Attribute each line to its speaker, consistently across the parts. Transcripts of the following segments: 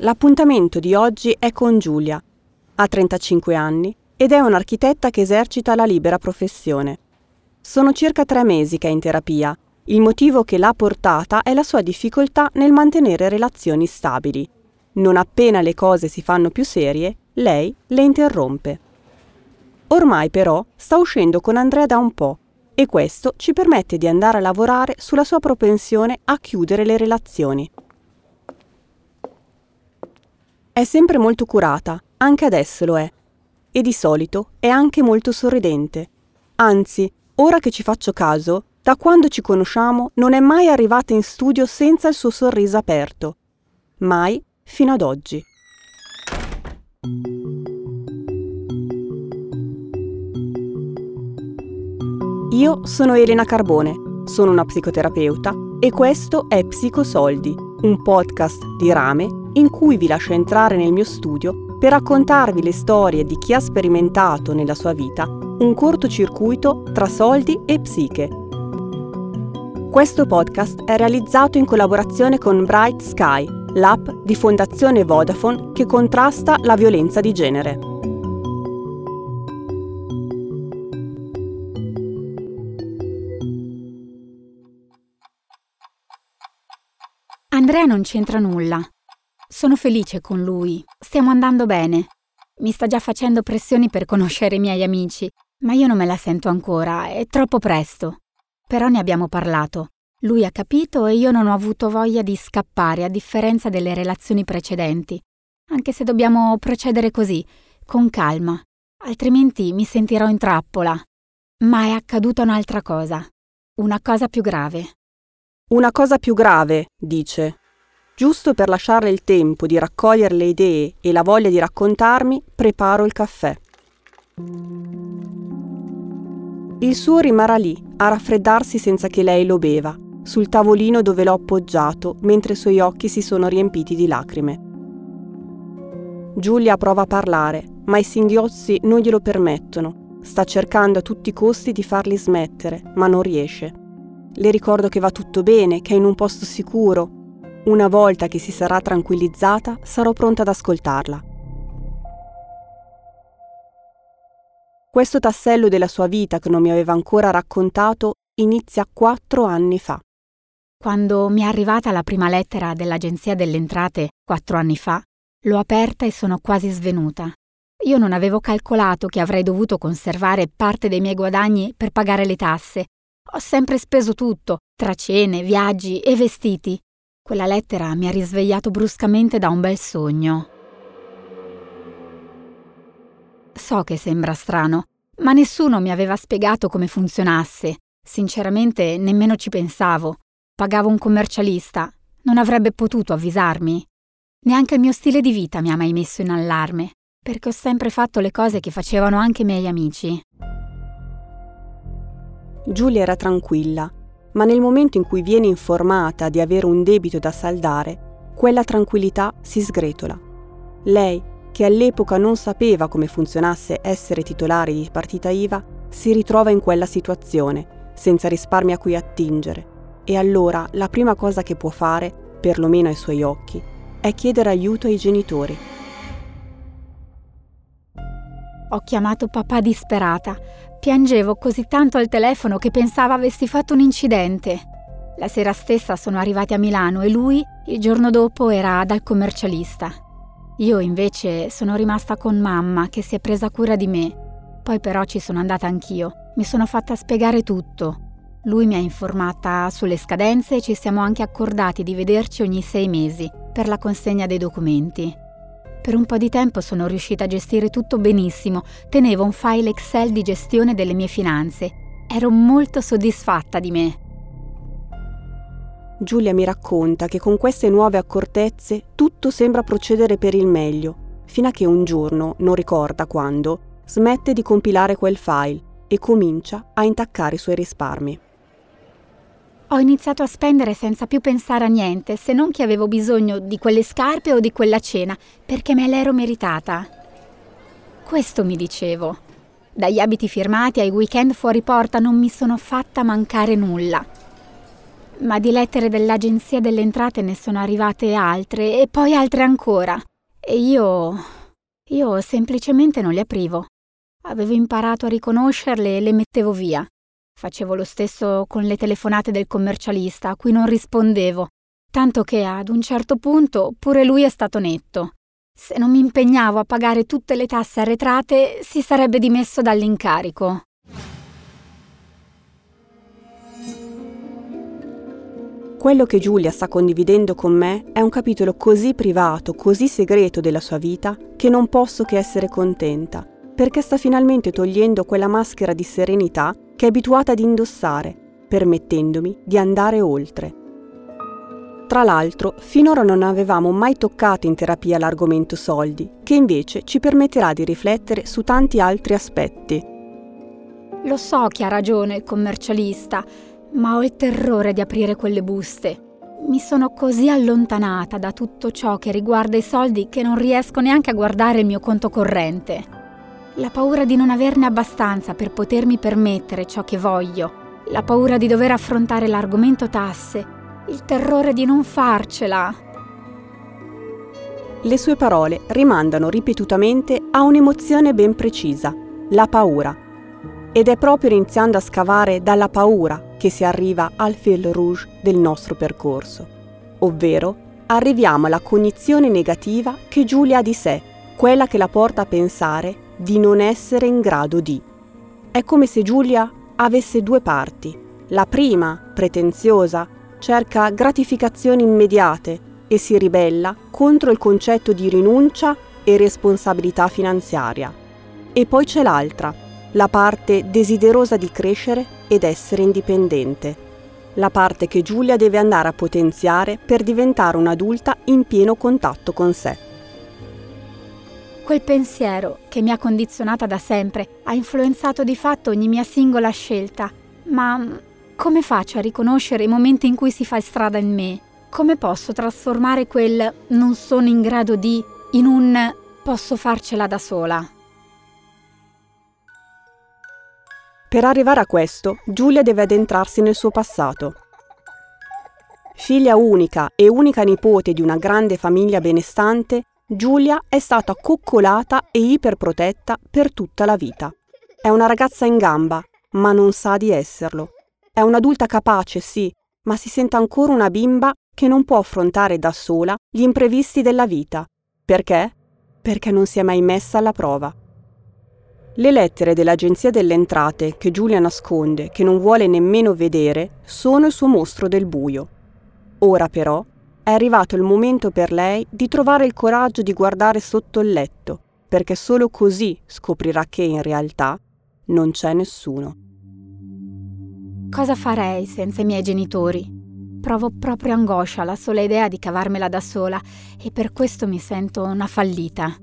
Speaker 1: L'appuntamento di oggi è con Giulia. Ha 35 anni ed è un'architetta che esercita la libera professione. Sono circa tre mesi che è in terapia. Il motivo che l'ha portata è la sua difficoltà nel mantenere relazioni stabili. Non appena le cose si fanno più serie, lei le interrompe. Ormai però sta uscendo con Andrea da un po' e questo ci permette di andare a lavorare sulla sua propensione a chiudere le relazioni. È sempre molto curata, anche adesso lo è. E di solito è anche molto sorridente. Anzi, ora che ci faccio caso, da quando ci conosciamo non è mai arrivata in studio senza il suo sorriso aperto. Mai fino ad oggi. Io sono Elena Carbone, sono una psicoterapeuta e questo è Psicosoldi, un podcast di rame in cui vi lascio entrare nel mio studio per raccontarvi le storie di chi ha sperimentato nella sua vita un cortocircuito tra soldi e psiche. Questo podcast è realizzato in collaborazione con Bright Sky, l'app di Fondazione Vodafone che contrasta la violenza di genere.
Speaker 2: Andrea non c'entra nulla. Sono felice con lui, stiamo andando bene. Mi sta già facendo pressioni per conoscere i miei amici, ma io non me la sento ancora, è troppo presto. Però ne abbiamo parlato. Lui ha capito e io non ho avuto voglia di scappare, a differenza delle relazioni precedenti. Anche se dobbiamo procedere così, con calma, altrimenti mi sentirò in trappola. Ma è accaduta un'altra cosa, una cosa più grave.
Speaker 1: Una cosa più grave, dice, Giusto per lasciarle il tempo di raccogliere le idee e la voglia di raccontarmi, preparo il caffè. Il suo rimarrà lì, a raffreddarsi senza che lei lo beva, sul tavolino dove l'ho appoggiato mentre i suoi occhi si sono riempiti di lacrime. Giulia prova a parlare, ma i singhiozzi non glielo permettono. Sta cercando a tutti i costi di farli smettere, ma non riesce. Le ricordo che va tutto bene, che è in un posto sicuro, una volta che si sarà tranquillizzata, sarò pronta ad ascoltarla. Questo tassello della sua vita che non mi aveva ancora raccontato inizia quattro anni fa.
Speaker 2: Quando mi è arrivata la prima lettera dell'Agenzia delle Entrate, quattro anni fa, l'ho aperta e sono quasi svenuta. Io non avevo calcolato che avrei dovuto conservare parte dei miei guadagni per pagare le tasse. Ho sempre speso tutto, tra cene, viaggi e vestiti. Quella lettera mi ha risvegliato bruscamente da un bel sogno. So che sembra strano, ma nessuno mi aveva spiegato come funzionasse. Sinceramente nemmeno ci pensavo. Pagavo un commercialista, non avrebbe potuto avvisarmi. Neanche il mio stile di vita mi ha mai messo in allarme, perché ho sempre fatto le cose che facevano anche i miei amici.
Speaker 1: Giulia era tranquilla ma nel momento in cui viene informata di avere un debito da saldare, quella tranquillità si sgretola. Lei, che all'epoca non sapeva come funzionasse essere titolare di partita IVA, si ritrova in quella situazione, senza risparmi a cui attingere. E allora la prima cosa che può fare, perlomeno ai suoi occhi, è chiedere aiuto ai genitori.
Speaker 2: Ho chiamato papà disperata, Piangevo così tanto al telefono che pensava avessi fatto un incidente. La sera stessa sono arrivati a Milano e lui, il giorno dopo, era dal commercialista. Io invece sono rimasta con mamma che si è presa cura di me. Poi però ci sono andata anch'io. Mi sono fatta spiegare tutto. Lui mi ha informata sulle scadenze e ci siamo anche accordati di vederci ogni sei mesi per la consegna dei documenti. Per un po' di tempo sono riuscita a gestire tutto benissimo, tenevo un file Excel di gestione delle mie finanze. Ero molto soddisfatta di me.
Speaker 1: Giulia mi racconta che con queste nuove accortezze tutto sembra procedere per il meglio, fino a che un giorno, non ricorda quando, smette di compilare quel file e comincia a intaccare i suoi risparmi.
Speaker 2: Ho iniziato a spendere senza più pensare a niente, se non che avevo bisogno di quelle scarpe o di quella cena, perché me l'ero meritata. Questo mi dicevo. Dagli abiti firmati ai weekend fuori porta non mi sono fatta mancare nulla. ma di lettere dell'Agenzia delle Entrate ne sono arrivate altre e poi altre ancora. E io... io semplicemente non le aprivo. Avevo imparato a riconoscerle e le mettevo via. Facevo lo stesso con le telefonate del commercialista, a cui non rispondevo, tanto che ad un certo punto pure lui è stato netto. Se non mi impegnavo a pagare tutte le tasse arretrate, si sarebbe dimesso dall'incarico.
Speaker 1: Quello che Giulia sta condividendo con me è un capitolo così privato, così segreto della sua vita, che non posso che essere contenta, perché sta finalmente togliendo quella maschera di serenità che è abituata ad indossare, permettendomi di andare oltre. Tra l'altro, finora non avevamo mai toccato in terapia l'argomento soldi, che invece ci permetterà di riflettere su tanti altri aspetti.
Speaker 2: Lo so che ha ragione il commercialista, ma ho il terrore di aprire quelle buste. Mi sono così allontanata da tutto ciò che riguarda i soldi che non riesco neanche a guardare il mio conto corrente. La paura di non averne abbastanza per potermi permettere ciò che voglio, la paura di dover affrontare l'argomento tasse, il terrore di non farcela.
Speaker 1: Le sue parole rimandano ripetutamente a un'emozione ben precisa, la paura. Ed è proprio iniziando a scavare dalla paura che si arriva al fil rouge del nostro percorso, ovvero arriviamo alla cognizione negativa che Giulia ha di sé, quella che la porta a pensare di non essere in grado di. È come se Giulia avesse due parti. La prima, pretenziosa, cerca gratificazioni immediate e si ribella contro il concetto di rinuncia e responsabilità finanziaria. E poi c'è l'altra, la parte desiderosa di crescere ed essere indipendente, la parte che Giulia deve andare a potenziare per diventare un'adulta in pieno contatto con sé.
Speaker 2: Quel pensiero, che mi ha condizionata da sempre, ha influenzato di fatto ogni mia singola scelta, ma come faccio a riconoscere i momenti in cui si fa strada in me? Come posso trasformare quel non sono in grado di in un posso farcela da sola?
Speaker 1: Per arrivare a questo, Giulia deve addentrarsi nel suo passato. Figlia unica e unica nipote di una grande famiglia benestante, Giulia è stata coccolata e iperprotetta per tutta la vita. È una ragazza in gamba, ma non sa di esserlo. È un'adulta capace, sì, ma si sente ancora una bimba che non può affrontare da sola gli imprevisti della vita. Perché? Perché non si è mai messa alla prova. Le lettere dell'Agenzia delle Entrate che Giulia nasconde, che non vuole nemmeno vedere, sono il suo mostro del buio. Ora però è arrivato il momento per lei di trovare il coraggio di guardare sotto il letto, perché solo così scoprirà che in realtà non c'è nessuno.
Speaker 2: Cosa farei senza i miei genitori? Provo proprio angoscia alla sola idea di cavarmela da sola e per questo mi sento una fallita.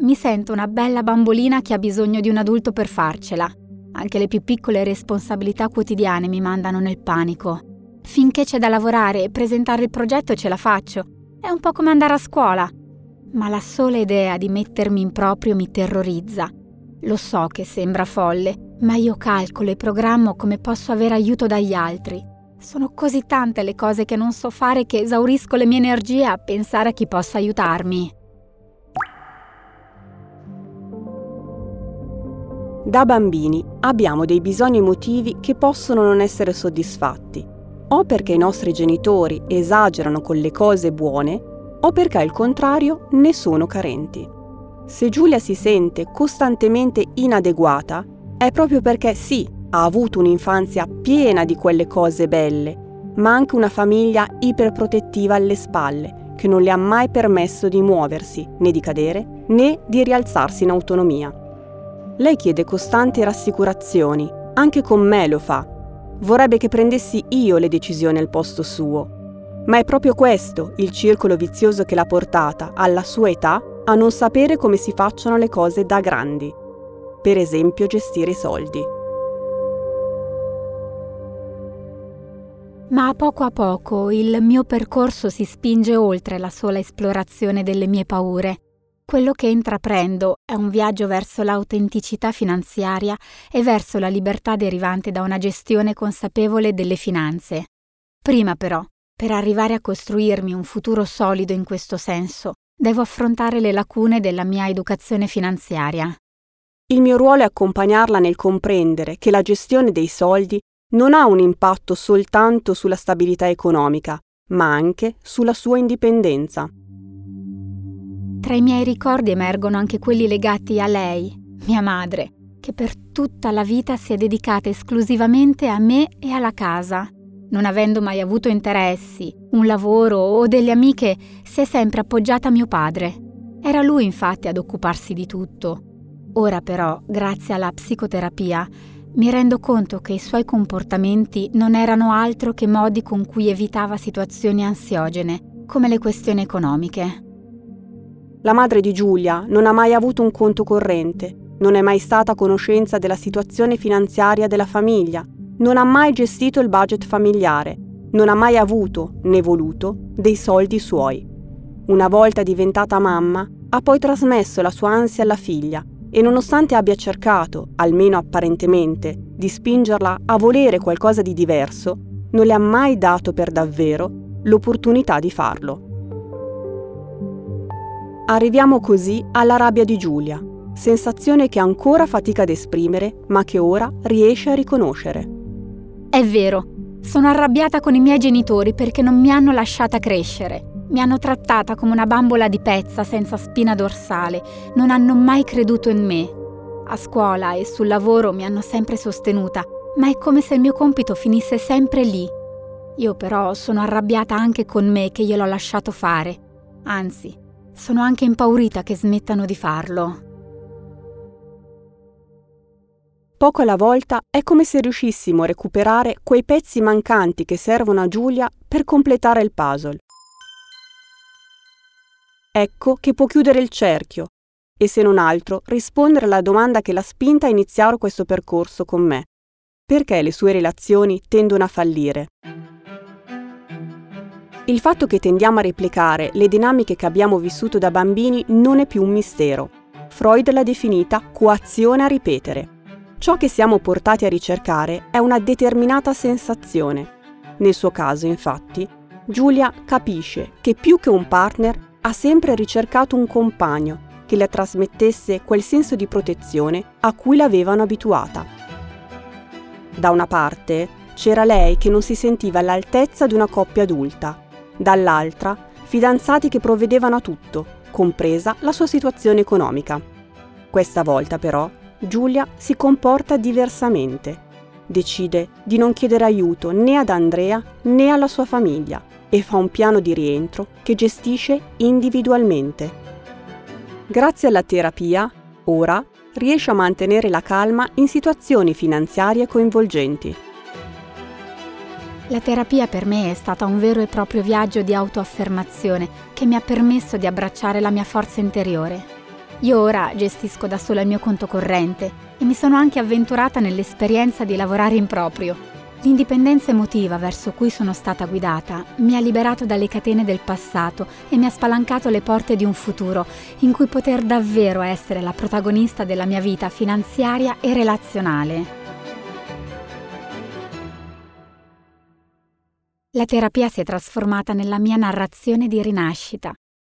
Speaker 2: Mi sento una bella bambolina che ha bisogno di un adulto per farcela. Anche le più piccole responsabilità quotidiane mi mandano nel panico. Finché c'è da lavorare e presentare il progetto ce la faccio. È un po' come andare a scuola. Ma la sola idea di mettermi in proprio mi terrorizza. Lo so che sembra folle, ma io calcolo e programmo come posso avere aiuto dagli altri. Sono così tante le cose che non so fare che esaurisco le mie energie a pensare a chi possa aiutarmi.
Speaker 1: Da bambini abbiamo dei bisogni emotivi che possono non essere soddisfatti, o perché i nostri genitori esagerano con le cose buone, o perché al contrario ne sono carenti. Se Giulia si sente costantemente inadeguata, è proprio perché sì, ha avuto un'infanzia piena di quelle cose belle, ma anche una famiglia iperprotettiva alle spalle, che non le ha mai permesso di muoversi, né di cadere, né di rialzarsi in autonomia. Lei chiede costanti rassicurazioni, anche con me lo fa. Vorrebbe che prendessi io le decisioni al posto suo. Ma è proprio questo il circolo vizioso che l'ha portata, alla sua età, a non sapere come si facciano le cose da grandi. Per esempio gestire i soldi.
Speaker 2: Ma a poco a poco il mio percorso si spinge oltre la sola esplorazione delle mie paure quello che intraprendo è un viaggio verso l'autenticità finanziaria e verso la libertà derivante da una gestione consapevole delle finanze. Prima però, per arrivare a costruirmi un futuro solido in questo senso, devo affrontare le lacune della mia educazione finanziaria.
Speaker 1: Il mio ruolo è accompagnarla nel comprendere che la gestione dei soldi non ha un impatto soltanto sulla stabilità economica, ma anche sulla sua indipendenza.
Speaker 2: Tra i miei ricordi emergono anche quelli legati a lei, mia madre, che per tutta la vita si è dedicata esclusivamente a me e alla casa. Non avendo mai avuto interessi, un lavoro o delle amiche, si è sempre appoggiata a mio padre. Era lui infatti ad occuparsi di tutto. Ora però, grazie alla psicoterapia, mi rendo conto che i suoi comportamenti non erano altro che modi con cui evitava situazioni ansiogene, come le questioni economiche.
Speaker 1: La madre di Giulia non ha mai avuto un conto corrente, non è mai stata a conoscenza della situazione finanziaria della famiglia, non ha mai gestito il budget familiare, non ha mai avuto, né voluto, dei soldi suoi. Una volta diventata mamma, ha poi trasmesso la sua ansia alla figlia e nonostante abbia cercato, almeno apparentemente, di spingerla a volere qualcosa di diverso, non le ha mai dato per davvero l'opportunità di farlo. Arriviamo così alla rabbia di Giulia, sensazione che ancora fatica ad esprimere, ma che ora riesce a riconoscere.
Speaker 2: È vero, sono arrabbiata con i miei genitori perché non mi hanno lasciata crescere. Mi hanno trattata come una bambola di pezza senza spina dorsale, non hanno mai creduto in me. A scuola e sul lavoro mi hanno sempre sostenuta, ma è come se il mio compito finisse sempre lì. Io però sono arrabbiata anche con me che gliel'ho lasciato fare. Anzi, sono anche impaurita che smettano di farlo.
Speaker 1: Poco alla volta è come se riuscissimo a recuperare quei pezzi mancanti che servono a Giulia per completare il puzzle. Ecco che può chiudere il cerchio e se non altro rispondere alla domanda che l'ha spinta a iniziare questo percorso con me. Perché le sue relazioni tendono a fallire? Il fatto che tendiamo a replicare le dinamiche che abbiamo vissuto da bambini non è più un mistero. Freud l'ha definita coazione a ripetere. Ciò che siamo portati a ricercare è una determinata sensazione. Nel suo caso, infatti, Giulia capisce che più che un partner ha sempre ricercato un compagno che le trasmettesse quel senso di protezione a cui l'avevano abituata. Da una parte c'era lei che non si sentiva all'altezza di una coppia adulta, dall'altra fidanzati che provvedevano a tutto, compresa la sua situazione economica. Questa volta però Giulia si comporta diversamente. Decide di non chiedere aiuto né ad Andrea né alla sua famiglia e fa un piano di rientro che gestisce individualmente. Grazie alla terapia, ora riesce a mantenere la calma in situazioni finanziarie coinvolgenti.
Speaker 2: La terapia per me è stata un vero e proprio viaggio di autoaffermazione che mi ha permesso di abbracciare la mia forza interiore. Io ora gestisco da sola il mio conto corrente e mi sono anche avventurata nell'esperienza di lavorare in proprio, L'indipendenza emotiva verso cui sono stata guidata mi ha liberato dalle catene del passato e mi ha spalancato le porte di un futuro in cui poter davvero essere la protagonista della mia vita finanziaria e relazionale. La terapia si è trasformata nella mia narrazione di rinascita.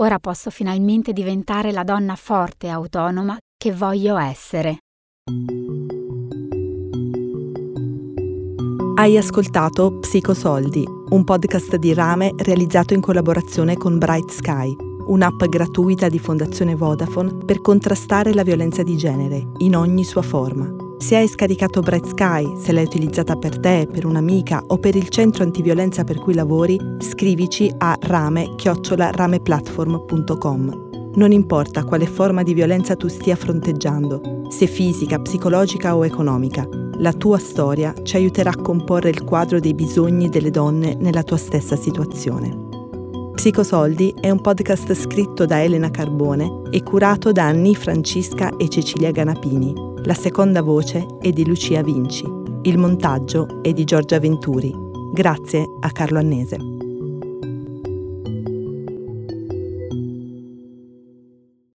Speaker 2: Ora posso finalmente diventare la donna forte e autonoma che voglio essere.
Speaker 3: Hai ascoltato Psicosoldi, un podcast di Rame realizzato in collaborazione con Bright Sky, un'app gratuita di Fondazione Vodafone per contrastare la violenza di genere in ogni sua forma. Se hai scaricato Bright Sky, se l'hai utilizzata per te, per un'amica o per il centro antiviolenza per cui lavori, scrivici a rame-rameplatform.com. Non importa quale forma di violenza tu stia fronteggiando, se fisica, psicologica o economica, la tua storia ci aiuterà a comporre il quadro dei bisogni delle donne nella tua stessa situazione. Psicosoldi è un podcast scritto da Elena Carbone e curato da Anni Francisca e Cecilia Ganapini. La seconda voce è di Lucia Vinci. Il montaggio è di Giorgia Venturi. Grazie a Carlo Annese.